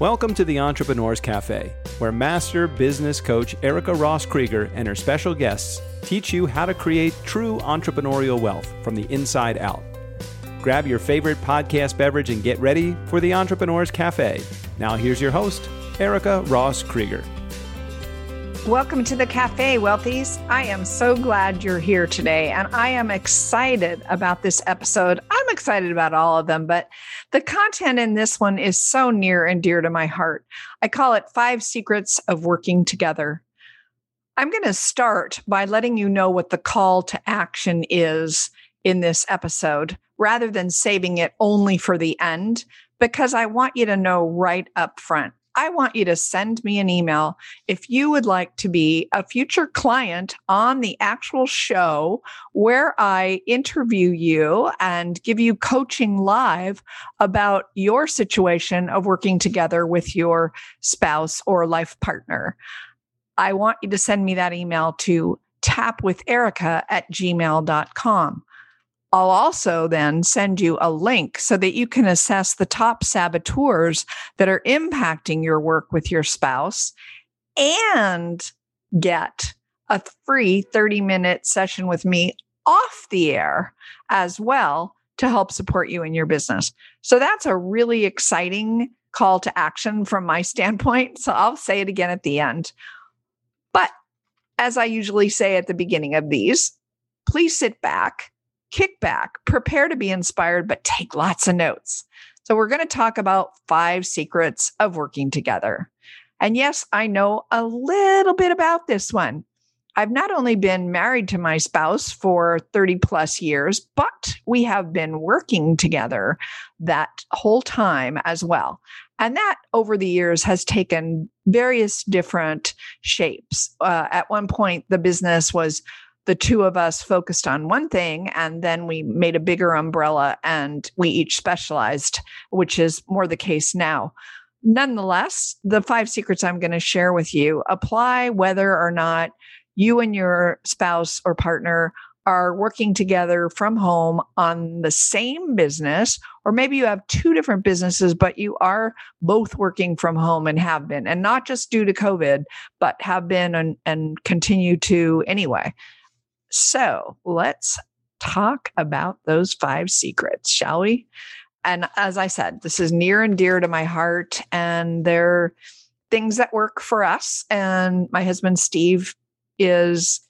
Welcome to the Entrepreneurs Cafe, where master business coach Erica Ross Krieger and her special guests teach you how to create true entrepreneurial wealth from the inside out. Grab your favorite podcast beverage and get ready for the Entrepreneurs Cafe. Now, here's your host, Erica Ross Krieger. Welcome to the Cafe, Wealthies. I am so glad you're here today, and I am excited about this episode. I'm excited about all of them, but the content in this one is so near and dear to my heart. I call it Five Secrets of Working Together. I'm going to start by letting you know what the call to action is in this episode rather than saving it only for the end, because I want you to know right up front I want you to send me an email if you would like to be a future client on the actual show where I interview you and give you coaching live about your situation of working together with your spouse or life partner. I want you to send me that email to tapwitherica at gmail.com. I'll also then send you a link so that you can assess the top saboteurs that are impacting your work with your spouse and get a free 30 minute session with me off the air as well to help support you in your business. So that's a really exciting call to action from my standpoint. So I'll say it again at the end. But as I usually say at the beginning of these, please sit back kick back, prepare to be inspired, but take lots of notes. So, we're going to talk about five secrets of working together. And yes, I know a little bit about this one. I've not only been married to my spouse for 30 plus years, but we have been working together that whole time as well. And that over the years has taken various different shapes. Uh, at one point, the business was the two of us focused on one thing and then we made a bigger umbrella and we each specialized, which is more the case now. Nonetheless, the five secrets I'm going to share with you apply whether or not you and your spouse or partner are working together from home on the same business, or maybe you have two different businesses, but you are both working from home and have been, and not just due to COVID, but have been and, and continue to anyway. So let's talk about those five secrets, shall we? And as I said, this is near and dear to my heart, and they're things that work for us. And my husband, Steve, is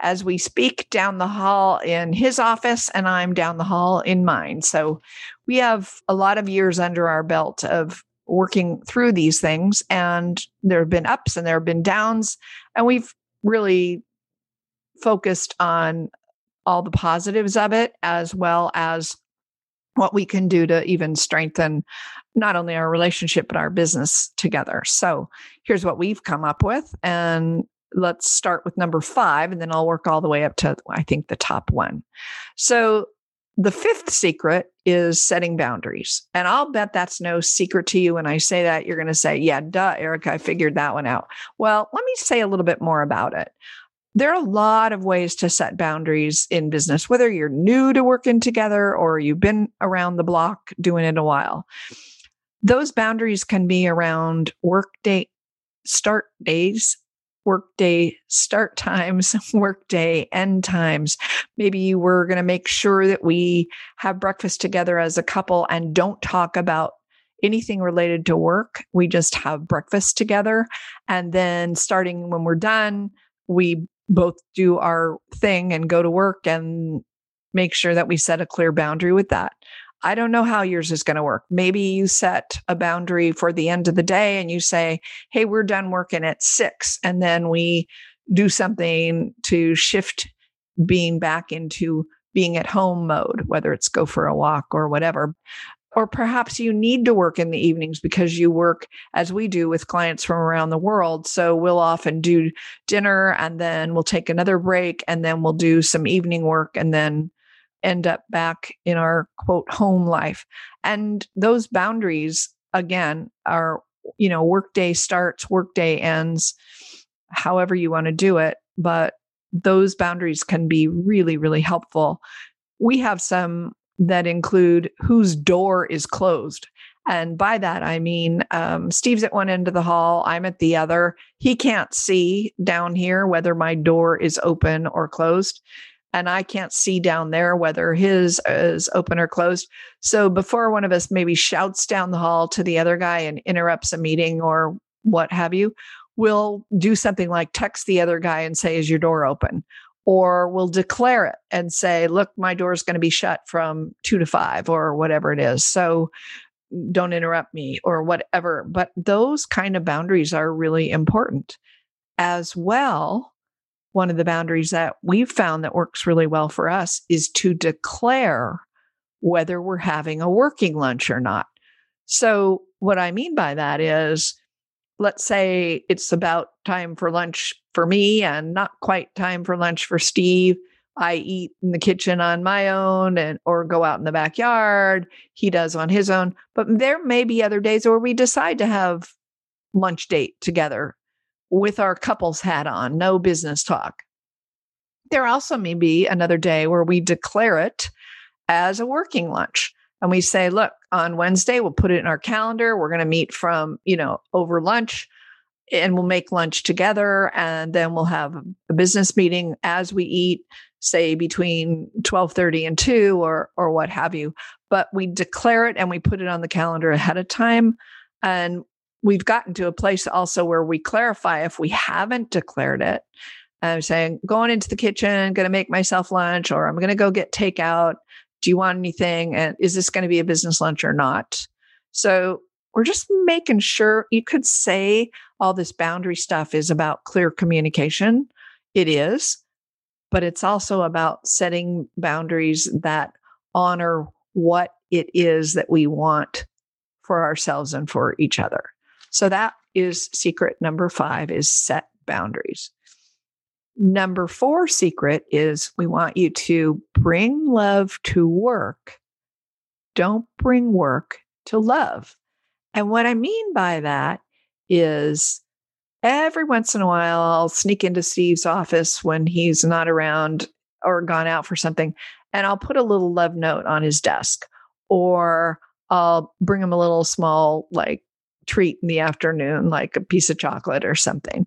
as we speak down the hall in his office, and I'm down the hall in mine. So we have a lot of years under our belt of working through these things, and there have been ups and there have been downs, and we've really focused on all the positives of it as well as what we can do to even strengthen not only our relationship but our business together. So, here's what we've come up with and let's start with number 5 and then I'll work all the way up to I think the top one. So, the fifth secret is setting boundaries. And I'll bet that's no secret to you when I say that. You're going to say, yeah, duh, Erica, I figured that one out. Well, let me say a little bit more about it there are a lot of ways to set boundaries in business, whether you're new to working together or you've been around the block doing it a while. Those boundaries can be around work day start days, work day start times, work day end times. Maybe we're going to make sure that we have breakfast together as a couple and don't talk about anything related to work. We just have breakfast together. And then starting when we're done, we both do our thing and go to work and make sure that we set a clear boundary with that. I don't know how yours is going to work. Maybe you set a boundary for the end of the day and you say, Hey, we're done working at six. And then we do something to shift being back into being at home mode, whether it's go for a walk or whatever or perhaps you need to work in the evenings because you work as we do with clients from around the world. So we'll often do dinner and then we'll take another break and then we'll do some evening work and then end up back in our quote home life. And those boundaries, again, are, you know, workday starts, workday ends, however you want to do it. But those boundaries can be really, really helpful. We have some that include whose door is closed. And by that, I mean, um, Steve's at one end of the hall, I'm at the other. He can't see down here whether my door is open or closed. And I can't see down there whether his is open or closed. So before one of us maybe shouts down the hall to the other guy and interrupts a meeting or what have you, we'll do something like text the other guy and say, Is your door open? Or we'll declare it and say, Look, my door is going to be shut from two to five or whatever it is. So don't interrupt me or whatever. But those kind of boundaries are really important. As well, one of the boundaries that we've found that works really well for us is to declare whether we're having a working lunch or not. So, what I mean by that is, let's say it's about time for lunch for me and not quite time for lunch for Steve. I eat in the kitchen on my own and or go out in the backyard. He does on his own. But there may be other days where we decide to have lunch date together with our couples hat on, no business talk. There also may be another day where we declare it as a working lunch and we say, look, on Wednesday, we'll put it in our calendar. We're going to meet from, you know, over lunch and we'll make lunch together. And then we'll have a business meeting as we eat, say between 1230 and 2 or, or what have you. But we declare it and we put it on the calendar ahead of time. And we've gotten to a place also where we clarify if we haven't declared it. I'm saying, going into the kitchen, going to make myself lunch, or I'm going to go get takeout do you want anything? And is this going to be a business lunch or not? So we're just making sure you could say all this boundary stuff is about clear communication. It is, but it's also about setting boundaries that honor what it is that we want for ourselves and for each other. So that is secret number five is set boundaries. Number four secret is we want you to bring love to work. Don't bring work to love. And what I mean by that is every once in a while, I'll sneak into Steve's office when he's not around or gone out for something, and I'll put a little love note on his desk, or I'll bring him a little small, like, treat in the afternoon, like a piece of chocolate or something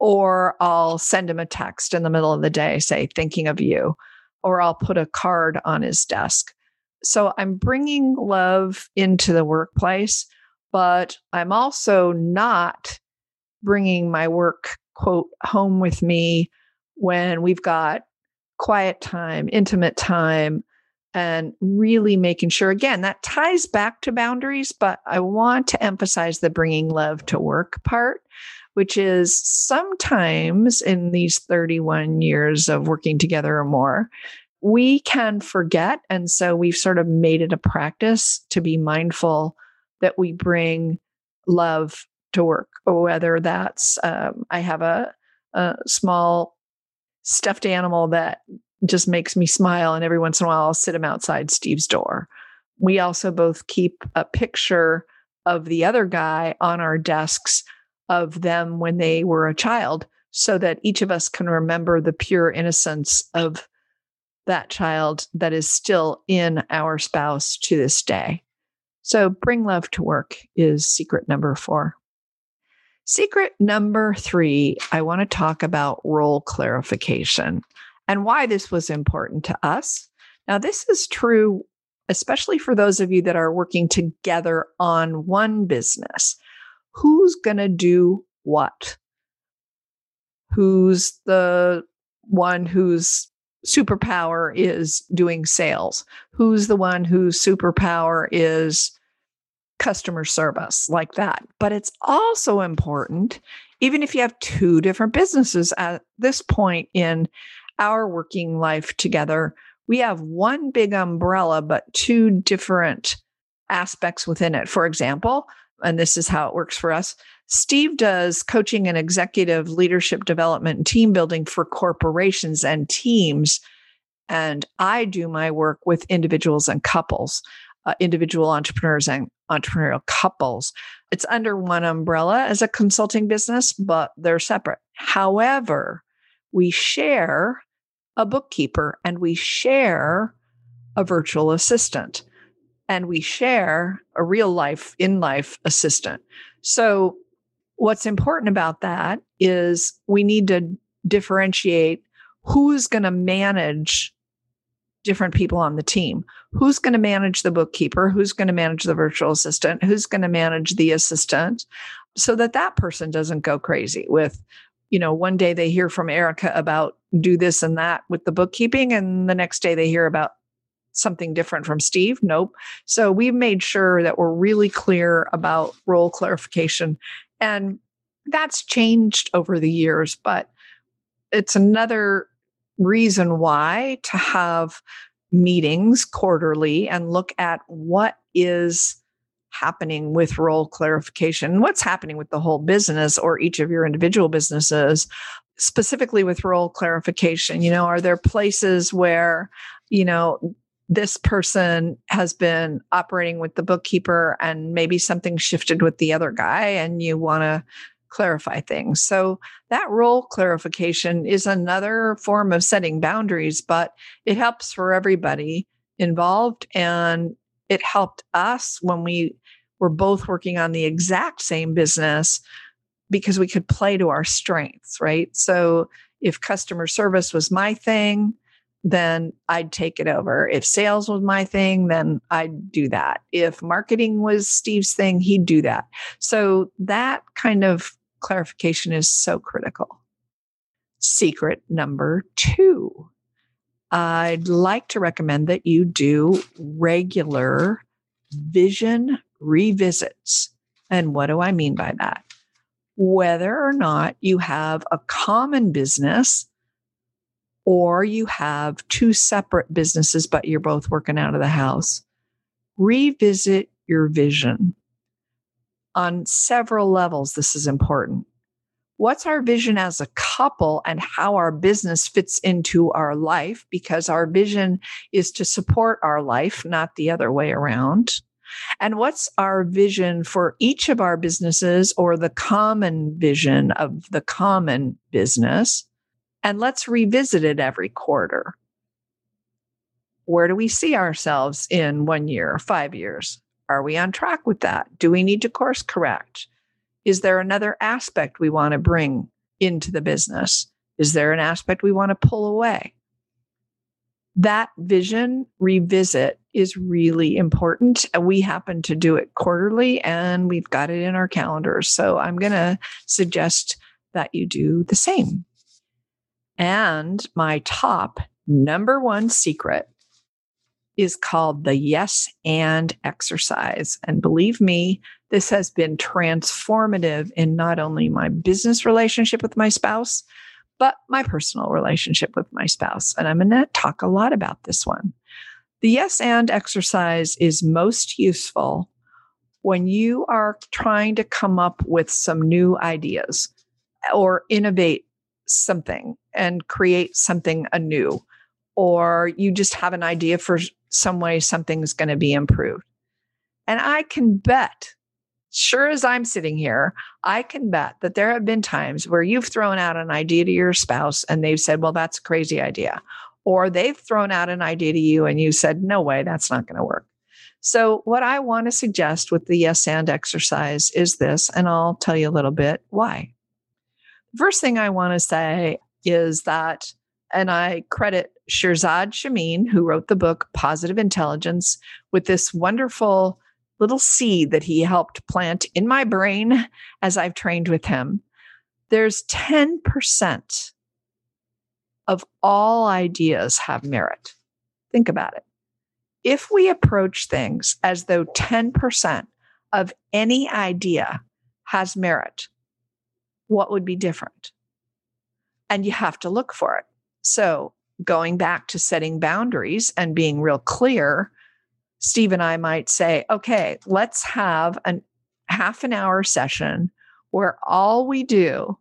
or I'll send him a text in the middle of the day, say, thinking of you, or I'll put a card on his desk. So I'm bringing love into the workplace, but I'm also not bringing my work quote home with me when we've got quiet time, intimate time, and really making sure again that ties back to boundaries, but I want to emphasize the bringing love to work part which is sometimes in these 31 years of working together or more, we can forget. And so we've sort of made it a practice to be mindful that we bring love to work, or whether that's um, I have a, a small stuffed animal that just makes me smile. And every once in a while, I'll sit him outside Steve's door. We also both keep a picture of the other guy on our desks of them when they were a child so that each of us can remember the pure innocence of that child that is still in our spouse to this day. So, bring love to work is secret number four. Secret number three, I want to talk about role clarification and why this was important to us. Now, this is true, especially for those of you that are working together on one business who's going to do what? Who's the one whose superpower is doing sales? Who's the one whose superpower is customer service, like that? But it's also important, even if you have two different businesses at this point in our working life together, we have one big umbrella, but two different aspects within it. For example, and this is how it works for us. Steve does coaching and executive leadership development and team building for corporations and teams. And I do my work with individuals and couples, uh, individual entrepreneurs and entrepreneurial couples. It's under one umbrella as a consulting business, but they're separate. However, we share a bookkeeper and we share a virtual assistant. And we share a real life, in life assistant. So, what's important about that is we need to differentiate who's going to manage different people on the team. Who's going to manage the bookkeeper? Who's going to manage the virtual assistant? Who's going to manage the assistant? So that that person doesn't go crazy with, you know, one day they hear from Erica about do this and that with the bookkeeping, and the next day they hear about something different from Steve. Nope. So we've made sure that we're really clear about role clarification. And that's changed over the years, but it's another reason why to have meetings quarterly and look at what is happening with role clarification, what's happening with the whole business or each of your individual businesses, specifically with role clarification. You know, are there places where, you know, this person has been operating with the bookkeeper and maybe something shifted with the other guy and you want to clarify things. So that role clarification is another form of setting boundaries, but it helps for everybody involved and it helped us when we were both working on the exact same business because we could play to our strengths, right? So if customer service was my thing, then I'd take it over. If sales was my thing, then I'd do that. If marketing was Steve's thing, he'd do that. So that kind of clarification is so critical. Secret number two I'd like to recommend that you do regular vision revisits. And what do I mean by that? Whether or not you have a common business or you have two separate businesses, but you're both working out of the house, revisit your vision. On several levels, this is important. What's our vision as a couple and how our business fits into our life? Because our vision is to support our life, not the other way around. And what's our vision for each of our businesses or the common vision of the common business? And let's revisit it every quarter. Where do we see ourselves in one year, five years? Are we on track with that? Do we need to course correct? Is there another aspect we want to bring into the business? Is there an aspect we want to pull away? That vision revisit is really important. We happen to do it quarterly and we've got it in our calendars. So I'm going to suggest that you do the same. And my top number one secret is called the yes and exercise. And believe me, this has been transformative in not only my business relationship with my spouse, but my personal relationship with my spouse. And I'm going to talk a lot about this one. The yes and exercise is most useful when you are trying to come up with some new ideas or innovate something and create something anew, or you just have an idea for some way something's going to be improved. And I can bet, sure as I'm sitting here, I can bet that there have been times where you've thrown out an idea to your spouse and they've said, well, that's a crazy idea. Or they've thrown out an idea to you and you said, no way, that's not going to work. So, what I want to suggest with the yes and exercise is this, and I'll tell you a little bit why. First thing I want to say is that, and I credit Shirzad Chamine, who wrote the book Positive Intelligence, with this wonderful little seed that he helped plant in my brain as I've trained with him. There's 10% of all ideas have merit. Think about it. If we approach things as though 10% of any idea has merit, what would be different? And you have to look for it. So, going back to setting boundaries and being real clear, Steve and I might say, okay, let's have a half an hour session where all we do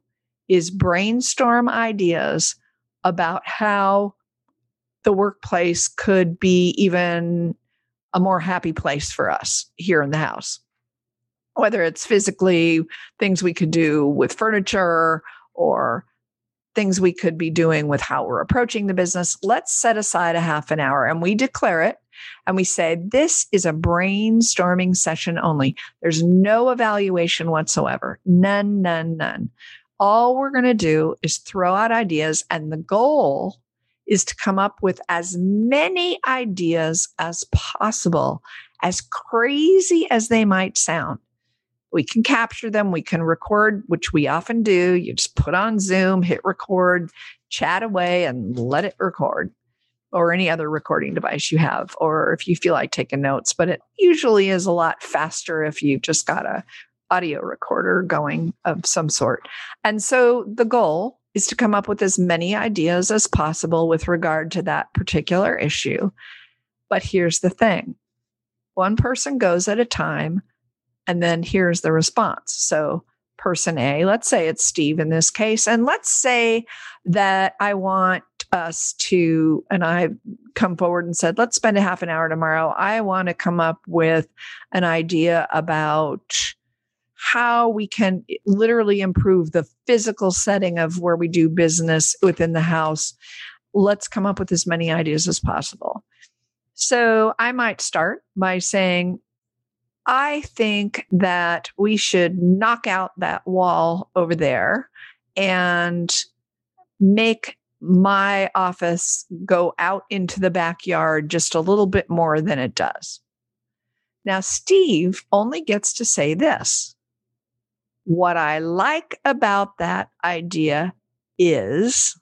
is brainstorm ideas about how the workplace could be even a more happy place for us here in the house whether it's physically things we could do with furniture or things we could be doing with how we're approaching the business. Let's set aside a half an hour and we declare it And we say, this is a brainstorming session only. There's no evaluation whatsoever. None, none, none. All we're going to do is throw out ideas, and the goal is to come up with as many ideas as possible, as crazy as they might sound. We can capture them, we can record, which we often do. You just put on Zoom, hit record, chat away, and let it record, or any other recording device you have, or if you feel like taking notes. But it usually is a lot faster if you've just got a audio recorder going of some sort. And so the goal is to come up with as many ideas as possible with regard to that particular issue. But here's the thing one person goes at a time, and then here's the response. So, person A, let's say it's Steve in this case, and let's say that I want us to, and I come forward and said, let's spend a half an hour tomorrow. I want to come up with an idea about how we can literally improve the physical setting of where we do business within the house. Let's come up with as many ideas as possible. So I might start by saying, I think that we should knock out that wall over there and make my office go out into the backyard just a little bit more than it does. Now, Steve only gets to say this what I like about that idea is,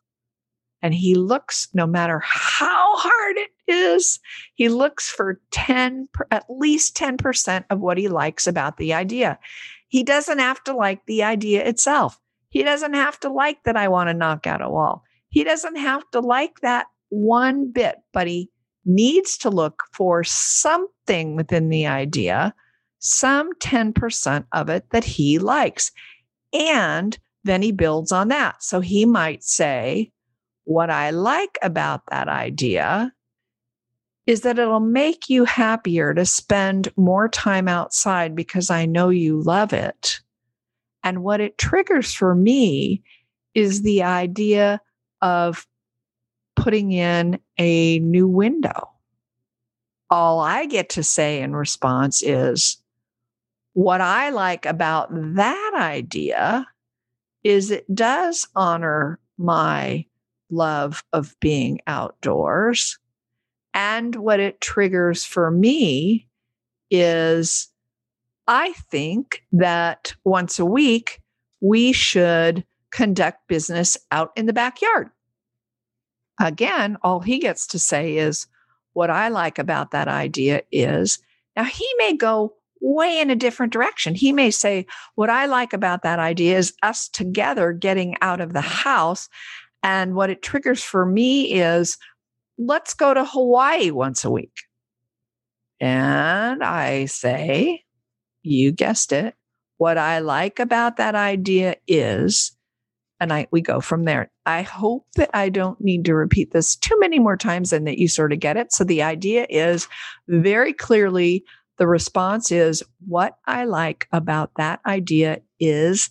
and he looks, no matter how hard it is, he looks for 10, at least 10% of what he likes about the idea. He doesn't have to like the idea itself. He doesn't have to like that I want to knock out a wall. He doesn't have to like that one bit, but he needs to look for something within the idea some 10% of it that he likes. And then he builds on that. So he might say, What I like about that idea is that it'll make you happier to spend more time outside because I know you love it. And what it triggers for me is the idea of putting in a new window. All I get to say in response is, what I like about that idea is it does honor my love of being outdoors. And what it triggers for me is I think that once a week, we should conduct business out in the backyard. Again, all he gets to say is, What I like about that idea is now he may go way in a different direction. He may say, What I like about that idea is us together getting out of the house. And what it triggers for me is, Let's go to Hawaii once a week. And I say, You guessed it. What I like about that idea is, and I we go from there. I hope that I don't need to repeat this too many more times and that you sort of get it. So the idea is very clearly the response is what I like about that idea is,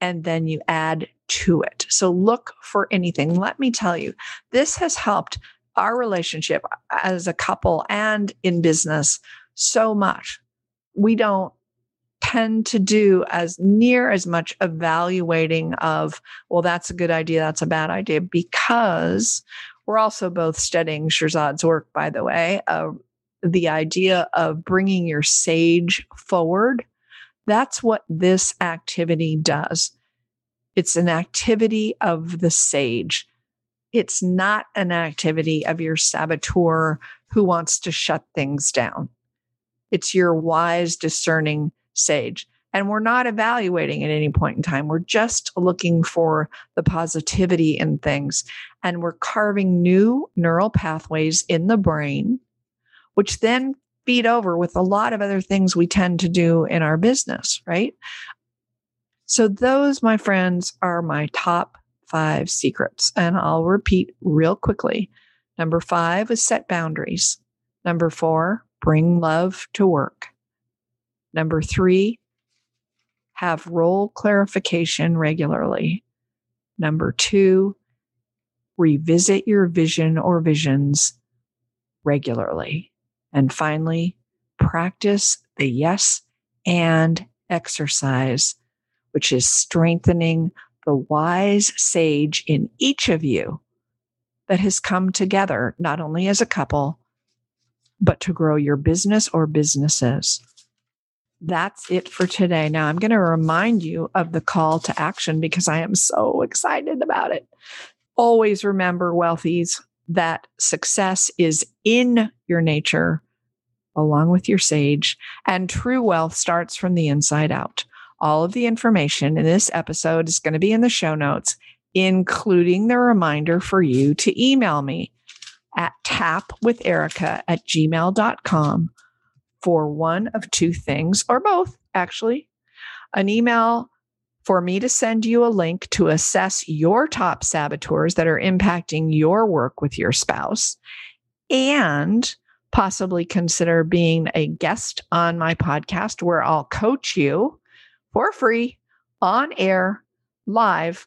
and then you add to it. So look for anything. Let me tell you, this has helped our relationship as a couple and in business so much. We don't tend to do as near as much evaluating of, well, that's a good idea, that's a bad idea, because we're also both studying Shirzad's work, by the way, uh, the idea of bringing your sage forward, that's what this activity does. It's an activity of the sage. It's not an activity of your saboteur who wants to shut things down. It's your wise, discerning sage. And we're not evaluating at any point in time. We're just looking for the positivity in things. And we're carving new neural pathways in the brain which then feed over with a lot of other things we tend to do in our business, right? So, those, my friends, are my top five secrets. And I'll repeat real quickly. Number five is set boundaries. Number four, bring love to work. Number three, have role clarification regularly. Number two, revisit your vision or visions regularly. And finally, practice the yes and exercise, which is strengthening the wise sage in each of you that has come together, not only as a couple, but to grow your business or businesses. That's it for today. Now, I'm going to remind you of the call to action because I am so excited about it. Always remember, wealthies, that success is in your nature along with your sage, and true wealth starts from the inside out. All of the information in this episode is going to be in the show notes, including the reminder for you to email me at tapwitherica at gmail.com for one of two things, or both, actually. An email for me to send you a link to assess your top saboteurs that are impacting your work with your spouse and possibly consider being a guest on my podcast where I'll coach you for free on air live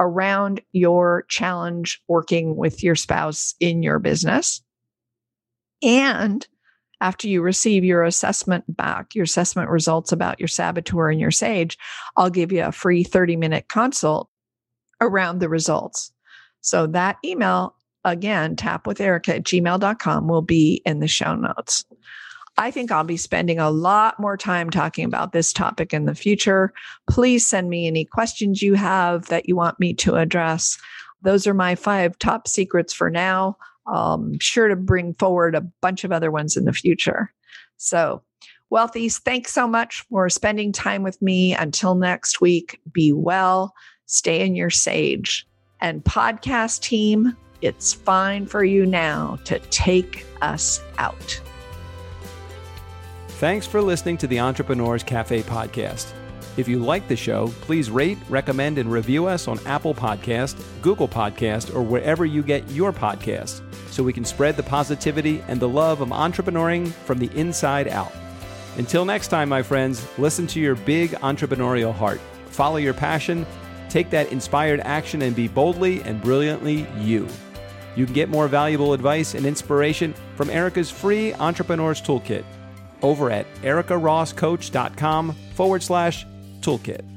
around your challenge working with your spouse in your business. And after you receive your assessment back, your assessment results about your saboteur and your sage, I'll give you a free 30 minute consult around the results. So that email, again, tap tapwitherica at gmail.com will be in the show notes. I think I'll be spending a lot more time talking about this topic in the future. Please send me any questions you have that you want me to address. Those are my five top secrets for now. I'm sure to bring forward a bunch of other ones in the future. So, wealthies, thanks so much for spending time with me. Until next week, be well, stay in your sage. And podcast team, it's fine for you now to take us out. Thanks for listening to the Entrepreneurs Cafe podcast. If you like the show, please rate, recommend, and review us on Apple Podcast, Google Podcast, or wherever you get your podcasts so we can spread the positivity and the love of entrepreneuring from the inside out. Until next time, my friends, listen to your big entrepreneurial heart, follow your passion, take that inspired action, and be boldly and brilliantly you. You can get more valuable advice and inspiration from Erica's free Entrepreneur's Toolkit over at ericarosscoach.com forward slash toolkit.